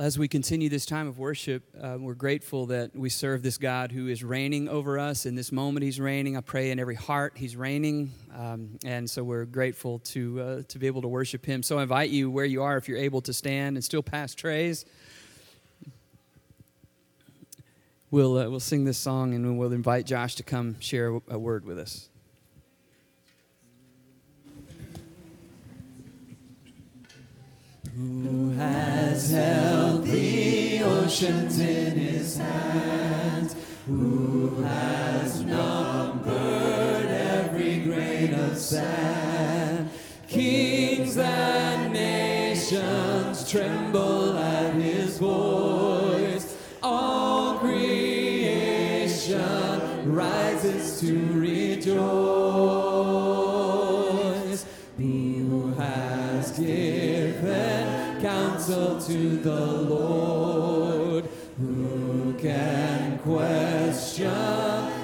As we continue this time of worship, uh, we're grateful that we serve this God who is reigning over us. In this moment, He's reigning. I pray in every heart He's reigning. Um, and so we're grateful to, uh, to be able to worship Him. So I invite you, where you are, if you're able to stand and still pass trays, we'll, uh, we'll sing this song and we'll invite Josh to come share a word with us. Who has held the oceans in his hands? Who has numbered every grain of sand? Kings and nations tremble at his voice. To the Lord? Who can question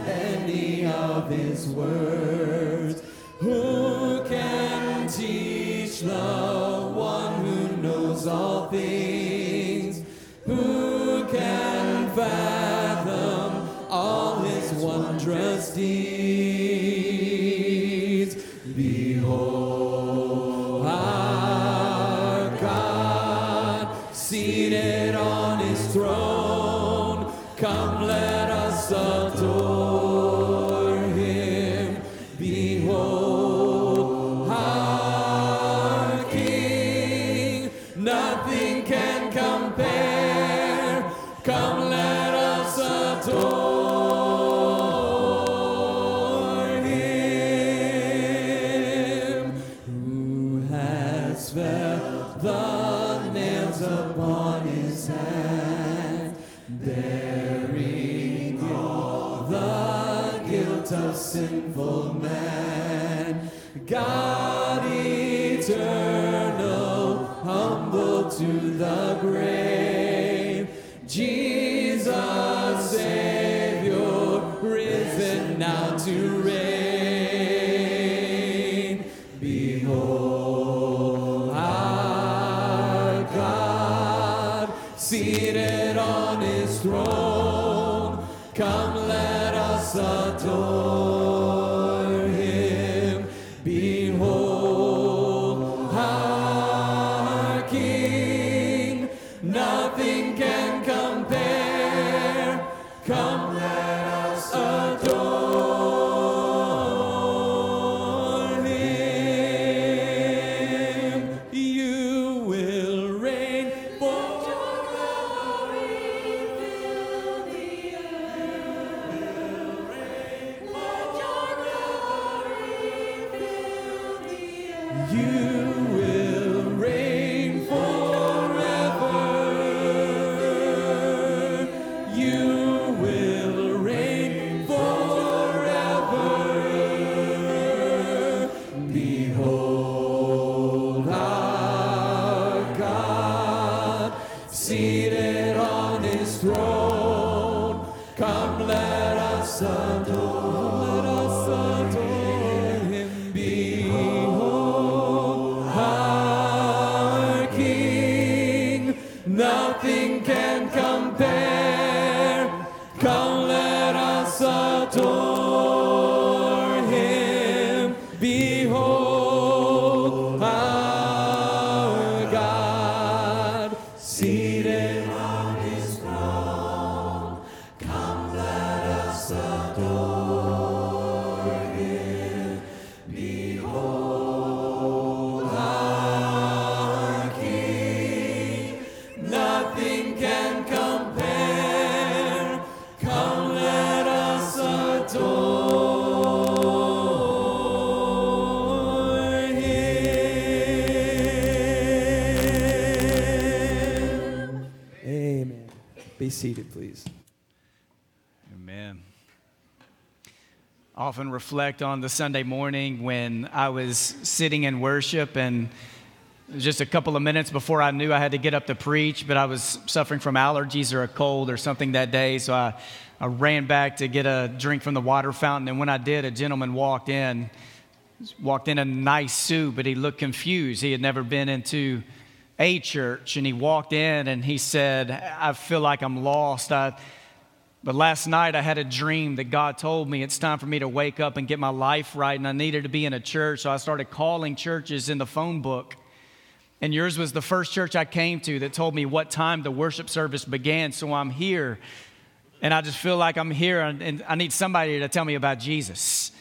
any of his words? The guilt of sinful man? God eternal, humble to the grave. Jesus, Savior, risen now to reign. You please. Amen. Often reflect on the Sunday morning when I was sitting in worship and just a couple of minutes before I knew I had to get up to preach, but I was suffering from allergies or a cold or something that day. So I, I ran back to get a drink from the water fountain. And when I did, a gentleman walked in, walked in a nice suit, but he looked confused. He had never been into a church, and he walked in and he said, I feel like I'm lost. I, but last night I had a dream that God told me it's time for me to wake up and get my life right, and I needed to be in a church. So I started calling churches in the phone book. And yours was the first church I came to that told me what time the worship service began. So I'm here, and I just feel like I'm here, and I need somebody to tell me about Jesus.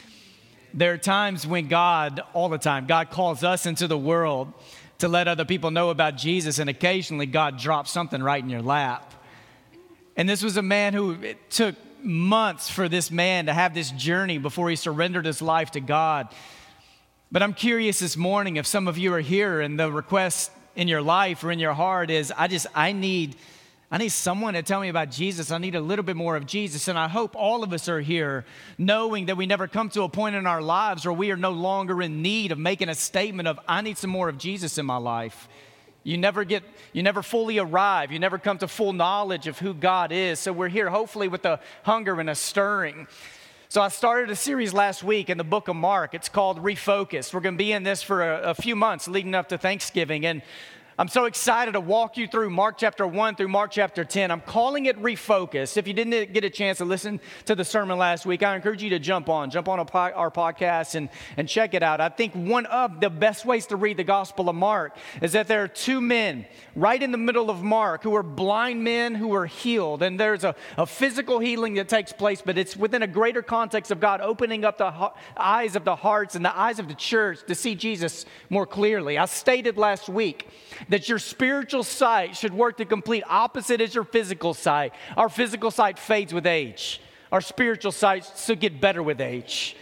There are times when God, all the time, God calls us into the world to let other people know about Jesus, and occasionally God drops something right in your lap. And this was a man who it took months for this man to have this journey before he surrendered his life to God. But I'm curious this morning if some of you are here and the request in your life or in your heart is I just I need I need someone to tell me about Jesus. I need a little bit more of Jesus. And I hope all of us are here knowing that we never come to a point in our lives where we are no longer in need of making a statement of, I need some more of Jesus in my life. You never get, you never fully arrive. You never come to full knowledge of who God is. So we're here hopefully with a hunger and a stirring. So I started a series last week in the book of Mark. It's called Refocus. We're going to be in this for a, a few months leading up to Thanksgiving. And I'm so excited to walk you through Mark chapter 1 through Mark chapter 10. I'm calling it Refocus. If you didn't get a chance to listen to the sermon last week, I encourage you to jump on, jump on our podcast and, and check it out. I think one of the best ways to read the Gospel of Mark is that there are two men right in the middle of Mark who are blind men who are healed. And there's a, a physical healing that takes place, but it's within a greater context of God opening up the eyes of the hearts and the eyes of the church to see Jesus more clearly. I stated last week that your spiritual sight should work the complete opposite as your physical sight. Our physical sight fades with age, our spiritual sight should get better with age.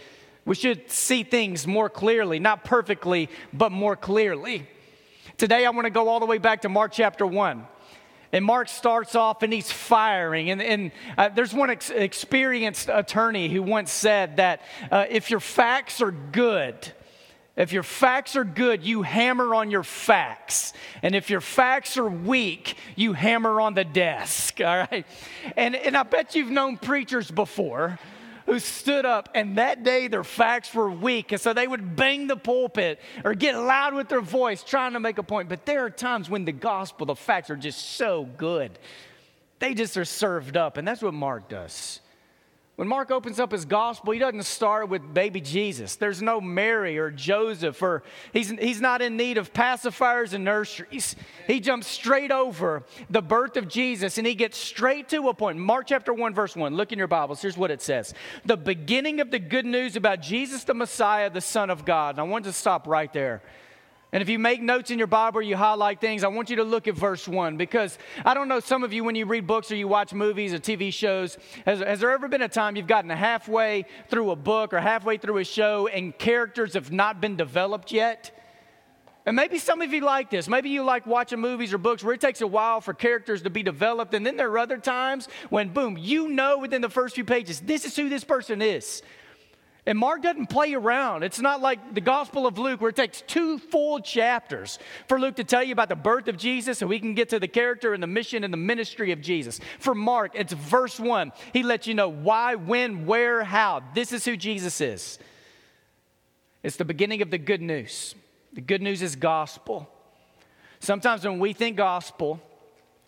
We should see things more clearly, not perfectly, but more clearly. Today, I want to go all the way back to Mark chapter 1. And Mark starts off and he's firing. And, and uh, there's one ex- experienced attorney who once said that uh, if your facts are good, if your facts are good, you hammer on your facts. And if your facts are weak, you hammer on the desk, all right? And, and I bet you've known preachers before who stood up and that day their facts were weak. And so they would bang the pulpit or get loud with their voice trying to make a point. But there are times when the gospel, the facts are just so good. They just are served up. And that's what Mark does. When Mark opens up his gospel, he doesn't start with baby Jesus. There's no Mary or Joseph, or he's, he's not in need of pacifiers and nurseries. He jumps straight over the birth of Jesus and he gets straight to a point. Mark chapter 1, verse 1. Look in your Bibles. Here's what it says The beginning of the good news about Jesus the Messiah, the Son of God. And I want to stop right there. And if you make notes in your Bible or you highlight things, I want you to look at verse 1 because I don't know, some of you, when you read books or you watch movies or TV shows, has, has there ever been a time you've gotten halfway through a book or halfway through a show and characters have not been developed yet? And maybe some of you like this. Maybe you like watching movies or books where it takes a while for characters to be developed. And then there are other times when, boom, you know within the first few pages, this is who this person is. And Mark doesn't play around. It's not like the Gospel of Luke where it takes two full chapters for Luke to tell you about the birth of Jesus so we can get to the character and the mission and the ministry of Jesus. For Mark, it's verse one. He lets you know why, when, where, how. This is who Jesus is. It's the beginning of the good news. The good news is gospel. Sometimes when we think gospel,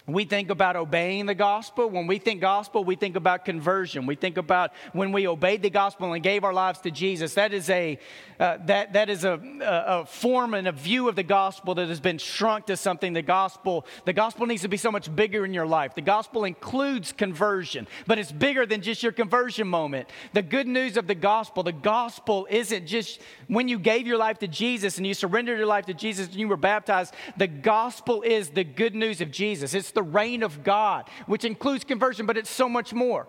we think about obeying the gospel. When we think gospel, we think about conversion. We think about when we obeyed the gospel and gave our lives to Jesus. That is a uh, that that is a, a, a, form and a view of the gospel that has been shrunk to something. The gospel the gospel needs to be so much bigger in your life. The gospel includes conversion, but it's bigger than just your conversion moment. The good news of the gospel. The gospel isn't just when you gave your life to Jesus and you surrendered your life to Jesus and you were baptized. The gospel is the good news of Jesus. It's the reign of God, which includes conversion, but it's so much more.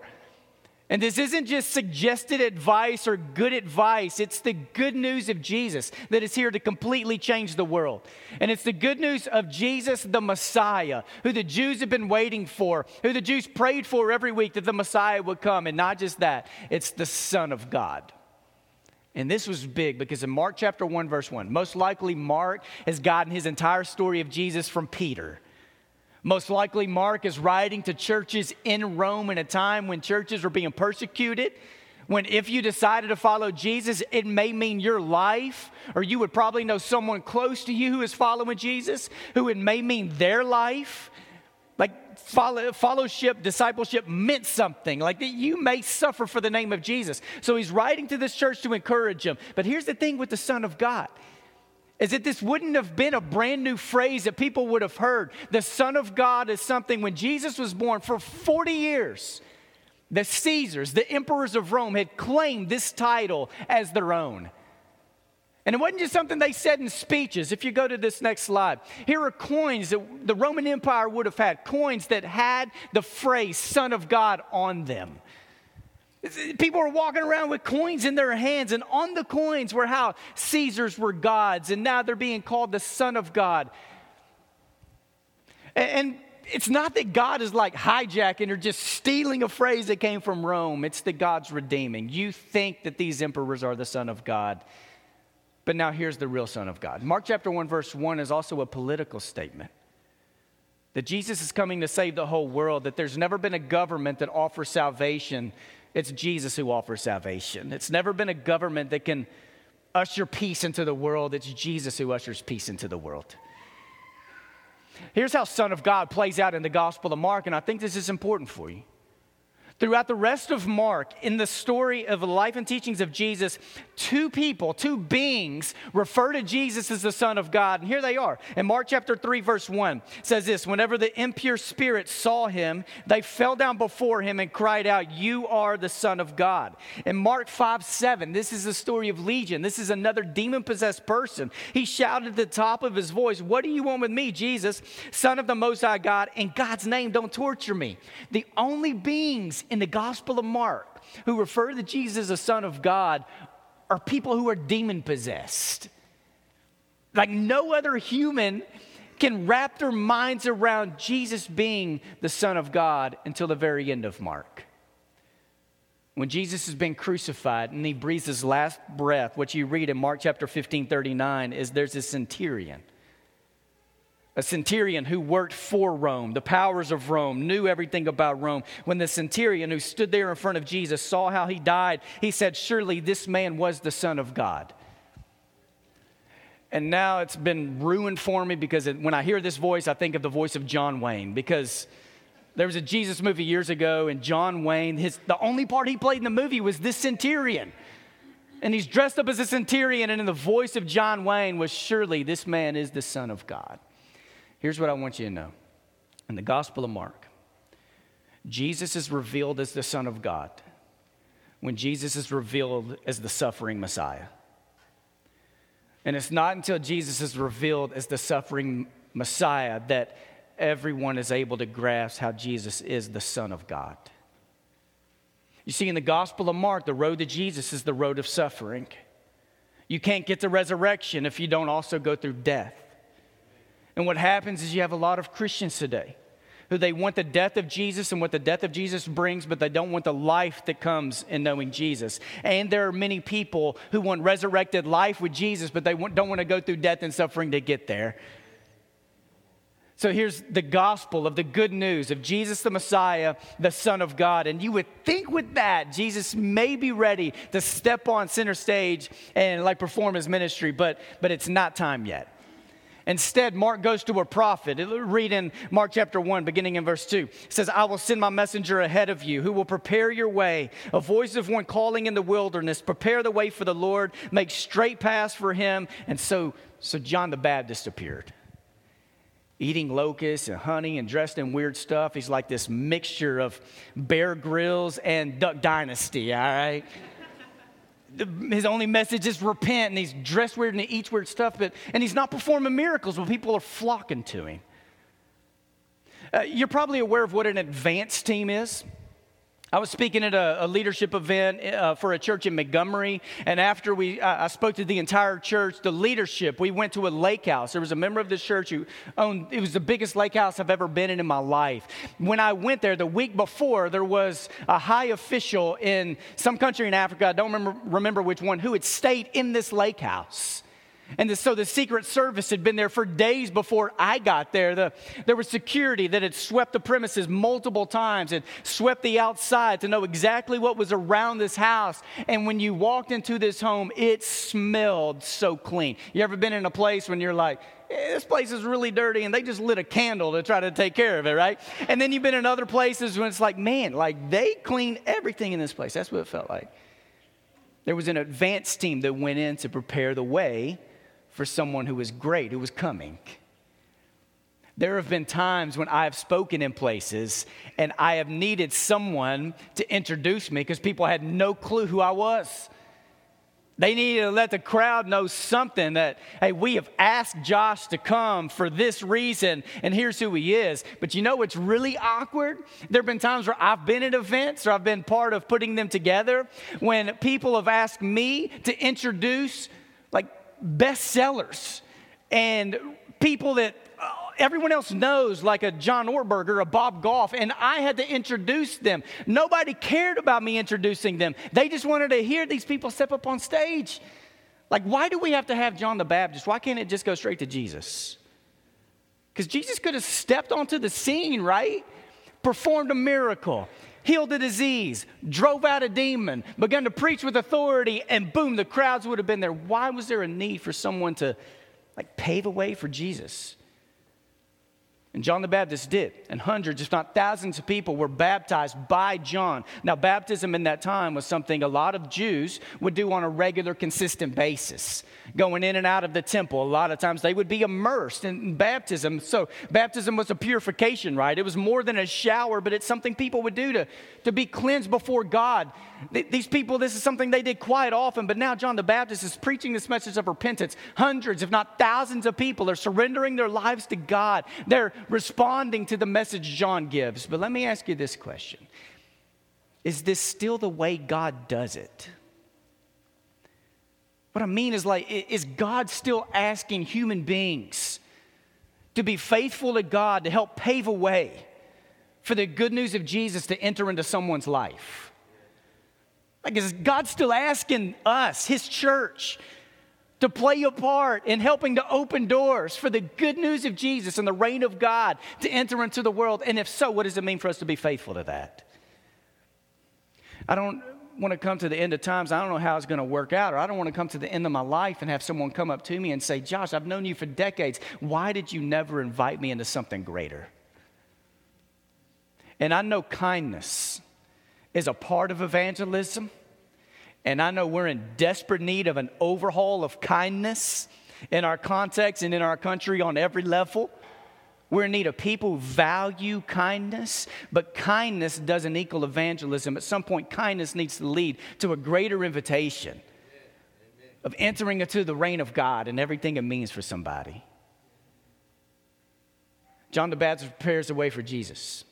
And this isn't just suggested advice or good advice. It's the good news of Jesus that is here to completely change the world. And it's the good news of Jesus, the Messiah, who the Jews have been waiting for, who the Jews prayed for every week that the Messiah would come. And not just that, it's the Son of God. And this was big because in Mark chapter 1, verse 1, most likely Mark has gotten his entire story of Jesus from Peter. Most likely, Mark is writing to churches in Rome in a time when churches were being persecuted, When if you decided to follow Jesus, it may mean your life, or you would probably know someone close to you who is following Jesus, who it may mean their life. Like follow, fellowship, discipleship meant something. Like that you may suffer for the name of Jesus. So he's writing to this church to encourage them. But here's the thing with the Son of God is that this wouldn't have been a brand new phrase that people would have heard. The Son of God is something when Jesus was born for 40 years, the Caesars, the emperors of Rome, had claimed this title as their own. And it wasn't just something they said in speeches. If you go to this next slide, here are coins that the Roman Empire would have had, coins that had the phrase Son of God on them. People were walking around with coins in their hands, and on the coins were how Caesars were gods, and now they're being called the Son of God. And it's not that God is like hijacking or just stealing a phrase that came from Rome, it's that God's redeeming. You think that these emperors are the Son of God, but now here's the real Son of God. Mark chapter 1, verse 1 is also a political statement that Jesus is coming to save the whole world, that there's never been a government that offers salvation it's Jesus who offers salvation. It's never been a government that can usher peace into the world. It's Jesus who ushers peace into the world. Here's how Son of God plays out in the Gospel of Mark, and I think this is important for you. Throughout the rest of Mark, in the story of the life and teachings of Jesus, two people, two beings refer to Jesus as the Son of God. And here they are. In Mark chapter 3, verse 1 says this Whenever the impure spirits saw him, they fell down before him and cried out, You are the Son of God. In Mark 5, 7, this is the story of Legion. This is another demon possessed person. He shouted at the top of his voice, What do you want with me, Jesus, Son of the Most High God? In God's name, don't torture me. The only beings in the Gospel of Mark who refer to Jesus as the Son of God are people who are demon possessed. Like no other human can wrap their minds around Jesus being the Son of God until the very end of Mark. When Jesus has been crucified and he breathes his last breath, what you read in Mark chapter 15 39 is there's a centurion a centurion who worked for Rome, the powers of Rome, knew everything about Rome. When the centurion who stood there in front of Jesus saw how he died, he said, Surely this man was the Son of God. And now it's been ruined for me because when I hear this voice, I think of the voice of John Wayne because there was a Jesus movie years ago, and John Wayne, his, the only part he played in the movie was this centurion. And he's dressed up as a centurion, and in the voice of John Wayne was, Surely this man is the Son of God. Here's what I want you to know in the Gospel of Mark, Jesus is revealed as the Son of God when Jesus is revealed as the suffering Messiah. And it's not until Jesus is revealed as the suffering Messiah that everyone is able to grasp how Jesus is the Son of God. You see, in the Gospel of Mark, the road to Jesus is the road of suffering. You can't get to resurrection if you don't also go through death. And what happens is you have a lot of Christians today who they want the death of Jesus and what the death of Jesus brings, but they don't want the life that comes in knowing Jesus. And there are many people who want resurrected life with Jesus, but they don't want to go through death and suffering to get there. So here's the gospel of the good news of Jesus the Messiah, the Son of God. And you would think with that, Jesus may be ready to step on center stage and like perform his ministry, but, but it's not time yet. Instead, Mark goes to a prophet. Read in Mark chapter 1, beginning in verse 2. It says, I will send my messenger ahead of you who will prepare your way, a voice of one calling in the wilderness, prepare the way for the Lord, make straight paths for him. And so, so John the Baptist appeared eating locusts and honey and dressed in weird stuff. He's like this mixture of Bear Grylls and Duck Dynasty, all right? His only message is repent, and he's dressed weird and he eats weird stuff, but, and he's not performing miracles, but people are flocking to him. Uh, you're probably aware of what an advance team is. I was speaking at a, a leadership event uh, for a church in Montgomery, and after we, uh, I spoke to the entire church, the leadership, we went to a lake house. There was a member of this church who owned, it was the biggest lake house I've ever been in in my life. When I went there, the week before, there was a high official in some country in Africa, I don't remember, remember which one, who had stayed in this lake house. And so the Secret Service had been there for days before I got there. The, there was security that had swept the premises multiple times and swept the outside to know exactly what was around this house. And when you walked into this home, it smelled so clean. You ever been in a place when you're like, eh, this place is really dirty and they just lit a candle to try to take care of it, right? And then you've been in other places when it's like, man, like they clean everything in this place. That's what it felt like. There was an advance team that went in to prepare the way for someone who was great, who was coming. There have been times when I have spoken in places and I have needed someone to introduce me because people had no clue who I was. They needed to let the crowd know something that, hey, we have asked Josh to come for this reason, and here's who he is. But you know what's really awkward? There have been times where I've been at events or I've been part of putting them together when people have asked me to introduce bestsellers and people that uh, everyone else knows, like a John Ortberg or a Bob Goff, and I had to introduce them. Nobody cared about me introducing them. They just wanted to hear these people step up on stage. Like, why do we have to have John the Baptist? Why can't it just go straight to Jesus? Because Jesus could have stepped onto the scene, right? Performed a miracle, healed a disease, drove out a demon, begun to preach with authority, and boom, the crowds would have been there. Why was there a need for someone to like pave a way for Jesus? And John the Baptist did. And hundreds, if not thousands of people were baptized by John. Now, baptism in that time was something a lot of Jews would do on a regular, consistent basis. Going in and out of the temple, a lot of times they would be immersed in baptism. So, baptism was a purification, right? It was more than a shower, but it's something people would do to, to be cleansed before God. These people, this is something they did quite often, but now John the Baptist is preaching this message of repentance. Hundreds, if not thousands of people are surrendering their lives to God. They're responding to the message John gives. But let me ask you this question Is this still the way God does it? What I mean is like, is God still asking human beings to be faithful to God to help pave a way for the good news of Jesus to enter into someone's life? Like, is God still asking us, His church, to play a part in helping to open doors for the good news of Jesus and the reign of God to enter into the world? And if so, what does it mean for us to be faithful to that? I don't want to come to the end of times. I don't know how it's going to work out, or I don't want to come to the end of my life and have someone come up to me and say, Josh, I've known you for decades. Why did you never invite me into something greater? And I know kindness is a part of evangelism. And I know we're in desperate need of an overhaul of kindness in our context and in our country on every level. We're in need of people who value kindness, but kindness doesn't equal evangelism. At some point, kindness needs to lead to a greater invitation of entering into the reign of God and everything it means for somebody. John the Baptist prepares the way for Jesus.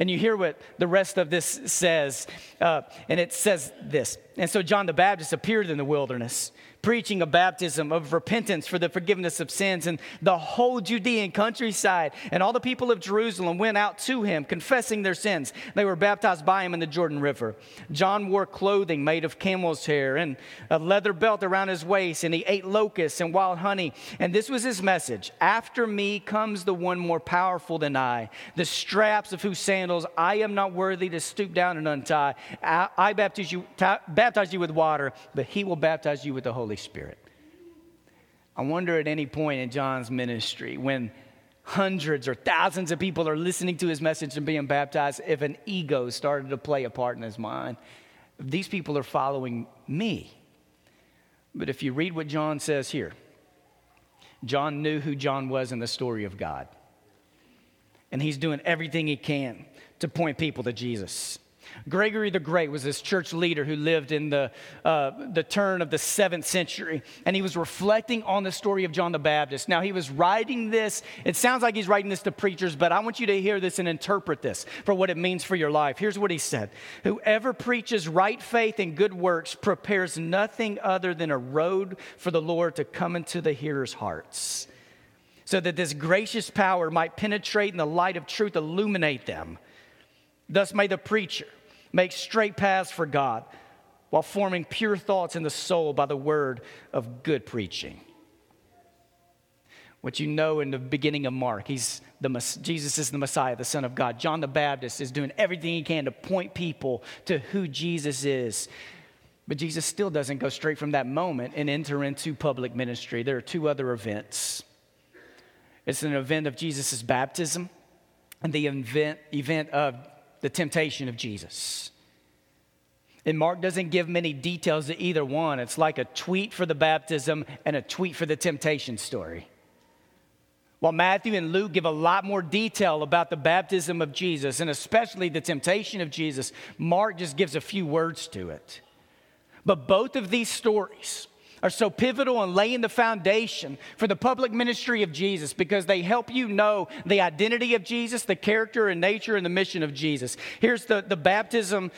And you hear what the rest of this says, uh, and it says this. And so John the Baptist appeared in the wilderness preaching a baptism of repentance for the forgiveness of sins. And the whole Judean countryside and all the people of Jerusalem went out to him, confessing their sins. They were baptized by him in the Jordan River. John wore clothing made of camel's hair and a leather belt around his waist, and he ate locusts and wild honey. And this was his message After me comes the one more powerful than I, the straps of whose sandals I am not worthy to stoop down and untie. I, I baptize, you, baptize you with water, but he will baptize you with the Holy Spirit. I wonder at any point in John's ministry when hundreds or thousands of people are listening to his message and being baptized if an ego started to play a part in his mind. These people are following me. But if you read what John says here, John knew who John was in the story of God. And he's doing everything he can to point people to Jesus. Gregory the Great was this church leader who lived in the, uh, the turn of the seventh century, and he was reflecting on the story of John the Baptist. Now, he was writing this, it sounds like he's writing this to preachers, but I want you to hear this and interpret this for what it means for your life. Here's what he said Whoever preaches right faith and good works prepares nothing other than a road for the Lord to come into the hearers' hearts, so that this gracious power might penetrate and the light of truth illuminate them. Thus, may the preacher make straight paths for God while forming pure thoughts in the soul by the word of good preaching. what you know in the beginning of Mark. He's the, Jesus is the Messiah, the Son of God. John the Baptist is doing everything he can to point people to who Jesus is. But Jesus still doesn't go straight from that moment and enter into public ministry. There are two other events. It's an event of Jesus' baptism and the event, event of the temptation of Jesus. And Mark doesn't give many details to either one. It's like a tweet for the baptism and a tweet for the temptation story. While Matthew and Luke give a lot more detail about the baptism of Jesus and especially the temptation of Jesus, Mark just gives a few words to it. But both of these stories are so pivotal in laying the foundation for the public ministry of Jesus because they help you know the identity of Jesus, the character and nature and the mission of Jesus. Here's the, the baptism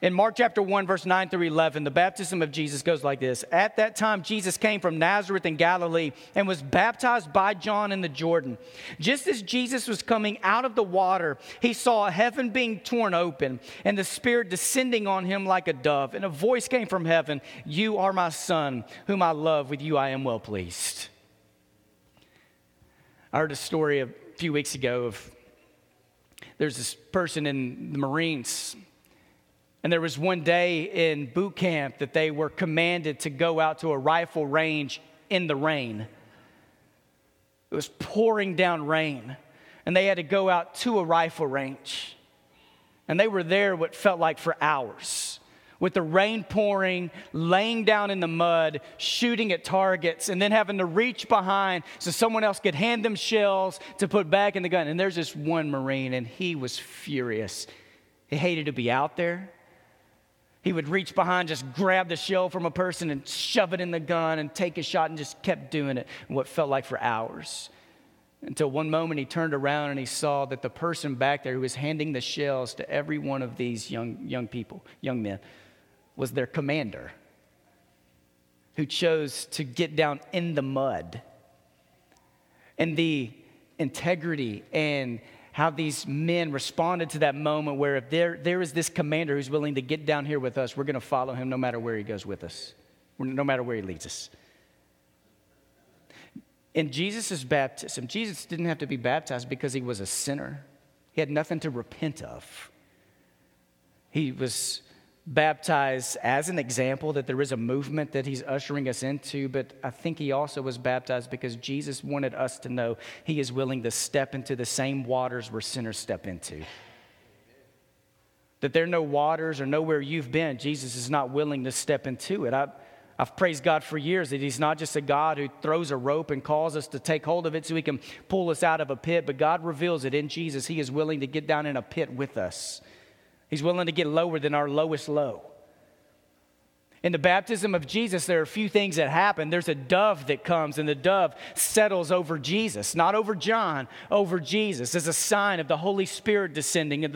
in Mark chapter 1, verse 9 through 11, the baptism of Jesus goes like this At that time, Jesus came from Nazareth in Galilee and was baptized by John in the Jordan. Just as Jesus was coming out of the water, he saw heaven being torn open and the Spirit descending on him like a dove. And a voice came from heaven You are my Son, whom I love. With you I am well pleased. I heard a story a few weeks ago of there's this person in the Marines and there was one day in boot camp that they were commanded to go out to a rifle range in the rain. It was pouring down rain, and they had to go out to a rifle range. And they were there what felt like for hours with the rain pouring, laying down in the mud, shooting at targets, and then having to reach behind so someone else could hand them shells to put back in the gun. And there's this one Marine, and he was furious. He hated to be out there. He would reach behind, just grab the shell from a person and shove it in the gun and take a shot and just kept doing it what felt like for hours. Until one moment he turned around and he saw that the person back there who was handing the shells to every one of these young, young people, young men, was their commander who chose to get down in the mud. And the integrity and how these men responded to that moment where if there, there is this commander who's willing to get down here with us, we're going to follow him no matter where he goes with us, no matter where he leads us. In Jesus' baptism, Jesus didn't have to be baptized because he was a sinner. He had nothing to repent of. He was baptized as an example that there is a movement that he's ushering us into, but I think he also was baptized because Jesus wanted us to know he is willing to step into the same waters where sinners step into. That there are no waters or nowhere you've been, Jesus is not willing to step into it. I, I've praised God for years that He's not just a God who throws a rope and calls us to take hold of it so He can pull us out of a pit, but God reveals it in Jesus. He is willing to get down in a pit with us. He's willing to get lower than our lowest low. In the baptism of Jesus, there are a few things that happen. There's a dove that comes, and the dove settles over Jesus, not over John, over Jesus, as a sign of the Holy Spirit descending,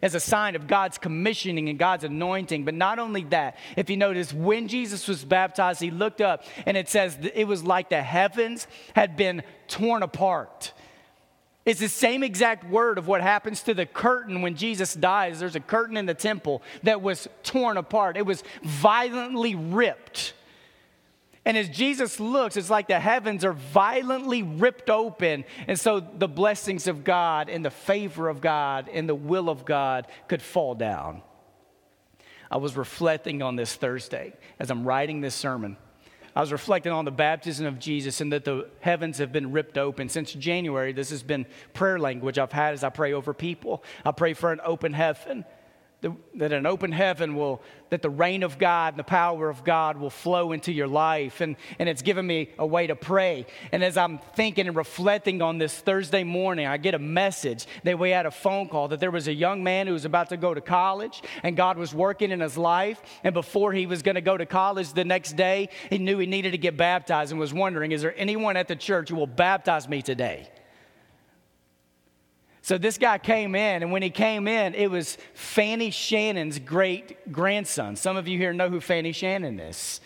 as a sign of God's commissioning and God's anointing. But not only that, if you notice, when Jesus was baptized, he looked up, and it says it was like the heavens had been torn apart. It's the same exact word of what happens to the curtain when Jesus dies. There's a curtain in the temple that was torn apart, it was violently ripped. And as Jesus looks, it's like the heavens are violently ripped open. And so the blessings of God and the favor of God and the will of God could fall down. I was reflecting on this Thursday as I'm writing this sermon. I was reflecting on the baptism of Jesus and that the heavens have been ripped open. Since January, this has been prayer language I've had as I pray over people. I pray for an open heaven that an open heaven will, that the reign of God and the power of God will flow into your life. And, and it's given me a way to pray. And as I'm thinking and reflecting on this Thursday morning, I get a message that we had a phone call that there was a young man who was about to go to college and God was working in his life. And before he was going to go to college the next day, he knew he needed to get baptized and was wondering, is there anyone at the church who will baptize me today? So this guy came in, and when he came in, it was Fanny Shannon's great grandson. Some of you here know who Fanny Shannon is.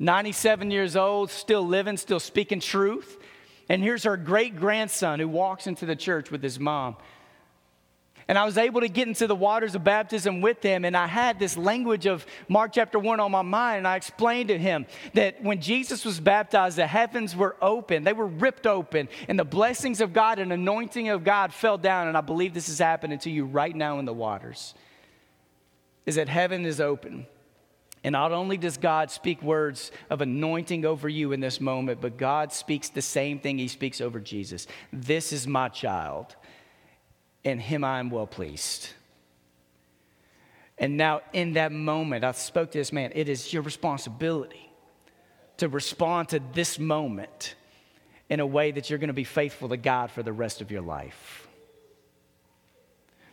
97 years old, still living, still speaking truth. And here's her great grandson who walks into the church with his mom. And I was able to get into the waters of baptism with him. And I had this language of Mark chapter 1 on my mind. And I explained to him that when Jesus was baptized, the heavens were open, they were ripped open, and the blessings of God and anointing of God fell down. And I believe this is happening to you right now in the waters. Is that heaven is open. And not only does God speak words of anointing over you in this moment, but God speaks the same thing he speaks over Jesus. This is my child in him I am well pleased. And now, in that moment, I spoke to this man. It is your responsibility to respond to this moment in a way that you're going to be faithful to God for the rest of your life.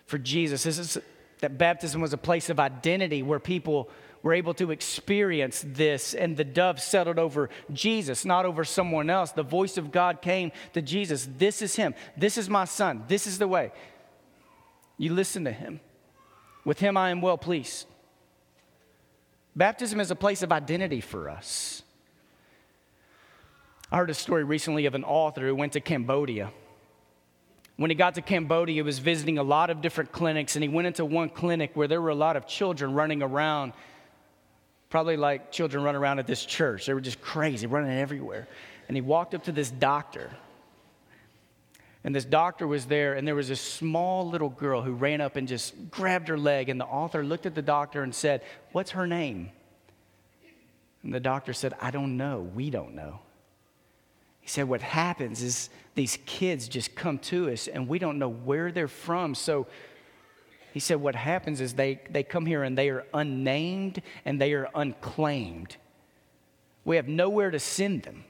For Jesus, this is, that baptism was a place of identity where people were able to experience this, and the dove settled over Jesus, not over someone else. The voice of God came to Jesus. This is Him. This is my Son. This is the way. You listen to him. With him, I am well pleased. Baptism is a place of identity for us. I heard a story recently of an author who went to Cambodia. When he got to Cambodia, he was visiting a lot of different clinics, and he went into one clinic where there were a lot of children running around, probably like children run around at this church. They were just crazy, running everywhere. And he walked up to this doctor, and this doctor was there, and there was a small little girl who ran up and just grabbed her leg. And the author looked at the doctor and said, What's her name? And the doctor said, I don't know. We don't know. He said, What happens is these kids just come to us and we don't know where they're from. So he said, What happens is they, they come here and they are unnamed and they are unclaimed. We have nowhere to send them.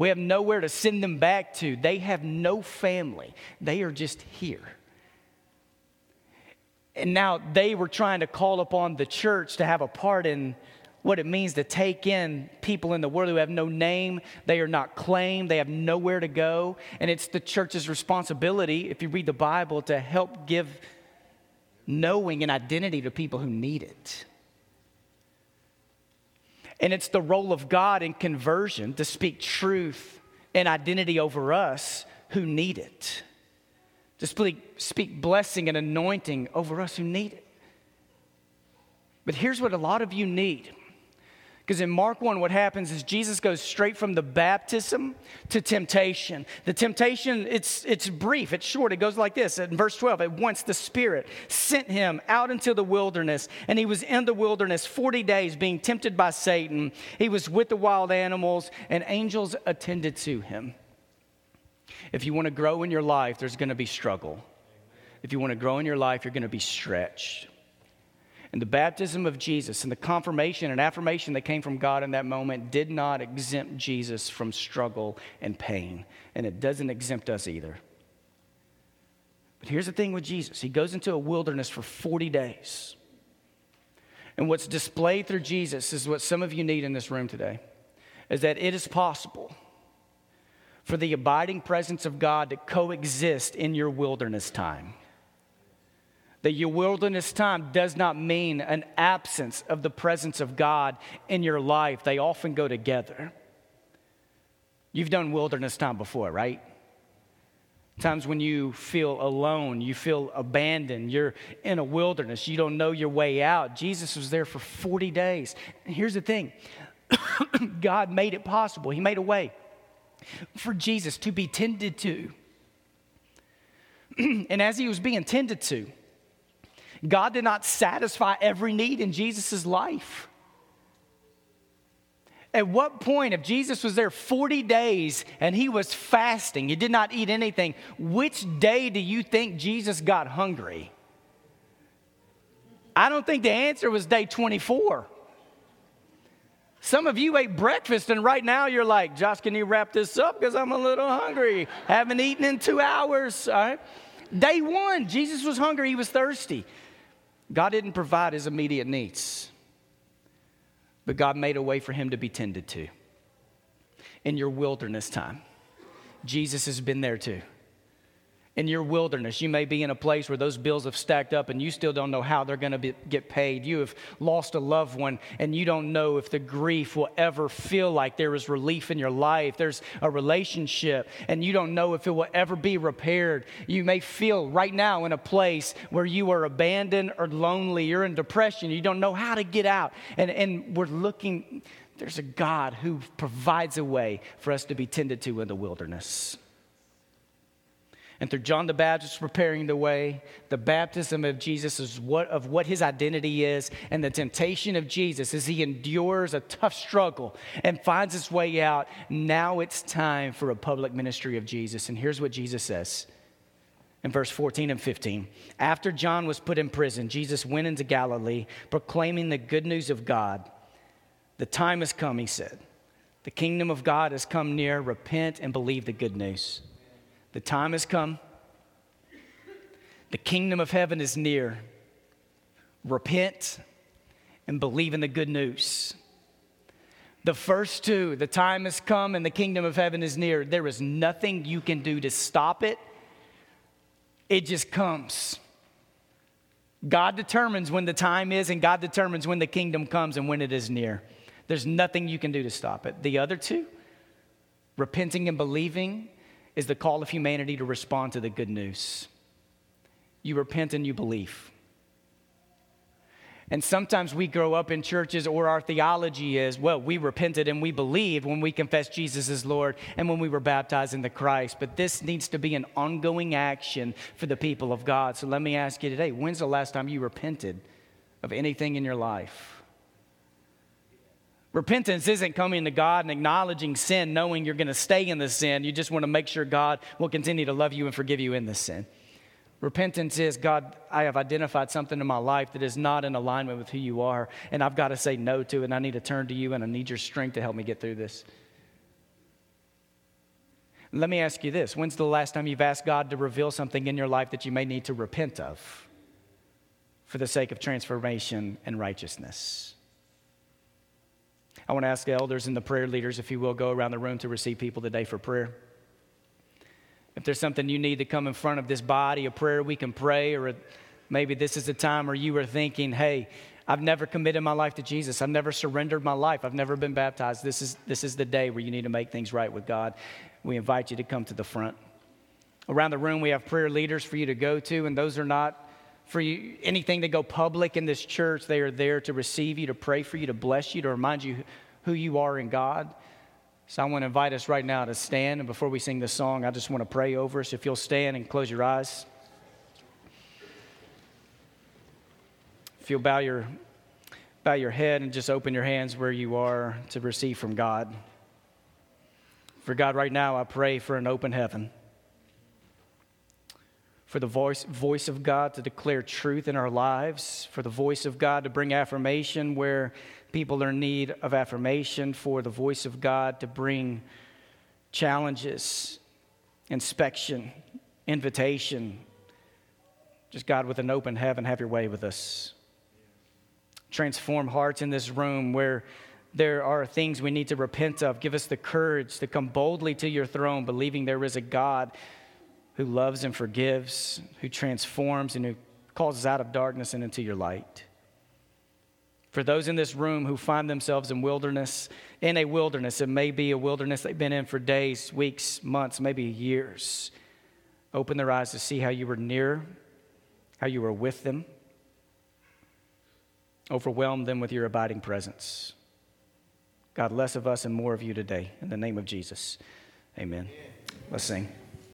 We have nowhere to send them back to. They have no family. They are just here. And now they were trying to call upon the church to have a part in what it means to take in people in the world who have no name, they are not claimed, they have nowhere to go. And it's the church's responsibility, if you read the Bible, to help give knowing and identity to people who need it. And it's the role of God in conversion to speak truth and identity over us who need it, to speak, speak blessing and anointing over us who need it. But here's what a lot of you need because in Mark 1, what happens is Jesus goes straight from the baptism to temptation. The temptation, it's, it's brief, it's short. It goes like this in verse 12. At once the Spirit sent him out into the wilderness, and he was in the wilderness 40 days being tempted by Satan. He was with the wild animals, and angels attended to him. If you want to grow in your life, there's going to be struggle. If you want to grow in your life, you're going to be stretched. And the baptism of Jesus and the confirmation and affirmation that came from God in that moment did not exempt Jesus from struggle and pain. And it doesn't exempt us either. But here's the thing with Jesus He goes into a wilderness for 40 days. And what's displayed through Jesus is what some of you need in this room today is that it is possible for the abiding presence of God to coexist in your wilderness time. That your wilderness time does not mean an absence of the presence of God in your life, they often go together. You've done wilderness time before, right? Times when you feel alone, you feel abandoned, you're in a wilderness, you don't know your way out. Jesus was there for 40 days. And here's the thing God made it possible, He made a way for Jesus to be tended to. and as He was being tended to, God did not satisfy every need in Jesus' life. At what point, if Jesus was there 40 days and he was fasting, he did not eat anything, which day do you think Jesus got hungry? I don't think the answer was day 24. Some of you ate breakfast, and right now you're like, Josh, can you wrap this up? Because I'm a little hungry. Haven't eaten in two hours. All right. Day one, Jesus was hungry, he was thirsty. God didn't provide his immediate needs, but God made a way for him to be tended to. In your wilderness time, Jesus has been there too. In your wilderness. You may be in a place where those bills have stacked up and you still don't know how they're going to get paid. You have lost a loved one and you don't know if the grief will ever feel like there is relief in your life. There's a relationship and you don't know if it will ever be repaired. You may feel right now in a place where you are abandoned or lonely. You're in depression. You don't know how to get out. And, and we're looking, there's a God who provides a way for us to be tended to in the wilderness. And through John the Baptist preparing the way, the baptism of Jesus is what of what his identity is, and the temptation of Jesus as he endures a tough struggle and finds his way out. Now it's time for a public ministry of Jesus. And here's what Jesus says in verse 14 and 15. After John was put in prison, Jesus went into Galilee, proclaiming the good news of God. The time has come, he said. The kingdom of God has come near. Repent and believe the good news. The time has come. The kingdom of heaven is near. Repent and believe in the good news. The first two, the time has come and the kingdom of heaven is near. There is nothing you can do to stop it, it just comes. God determines when the time is, and God determines when the kingdom comes and when it is near. There's nothing you can do to stop it. The other two, repenting and believing, is the call of humanity to respond to the good news. You repent and you believe. And sometimes we grow up in churches, or our theology is, well, we repented and we believed when we confessed Jesus as Lord and when we were baptized into Christ. But this needs to be an ongoing action for the people of God. So let me ask you today when's the last time you repented of anything in your life? Repentance isn't coming to God and acknowledging sin, knowing you're going to stay in the sin. You just want to make sure God will continue to love you and forgive you in the sin. Repentance is God, I have identified something in my life that is not in alignment with who you are, and I've got to say no to it, and I need to turn to you, and I need your strength to help me get through this. Let me ask you this when's the last time you've asked God to reveal something in your life that you may need to repent of for the sake of transformation and righteousness? I want to ask the elders and the prayer leaders, if you will, go around the room to receive people today for prayer. If there's something you need to come in front of this body of prayer, we can pray, or maybe this is a time where you are thinking, hey, I've never committed my life to Jesus. I've never surrendered my life. I've never been baptized. This is, this is the day where you need to make things right with God. We invite you to come to the front. Around the room, we have prayer leaders for you to go to, and those are not for you, anything to go public in this church. They are there to receive you, to pray for you, to bless you, to remind you who you are in God. So I want to invite us right now to stand. And before we sing this song, I just want to pray over us. If you'll stand and close your eyes. If you'll bow your, bow your head and just open your hands where you are to receive from God. For God, right now, I pray for an open heaven for the voice, voice of God to declare truth in our lives, for the voice of God to bring affirmation where people are in need of affirmation, for the voice of God to bring challenges, inspection, invitation. Just God, with an open heaven, have your way with us. Transform hearts in this room where there are things we need to repent of. Give us the courage to come boldly to your throne, believing there is a God who loves and forgives, who transforms, and who calls us out of darkness and into your light. For those in this room who find themselves in wilderness, in a wilderness, it may be a wilderness they've been in for days, weeks, months, maybe years. Open their eyes to see how you were near, how you were with them. Overwhelm them with your abiding presence. God, less of us and more of you today. In the name of Jesus, amen. Let's sing.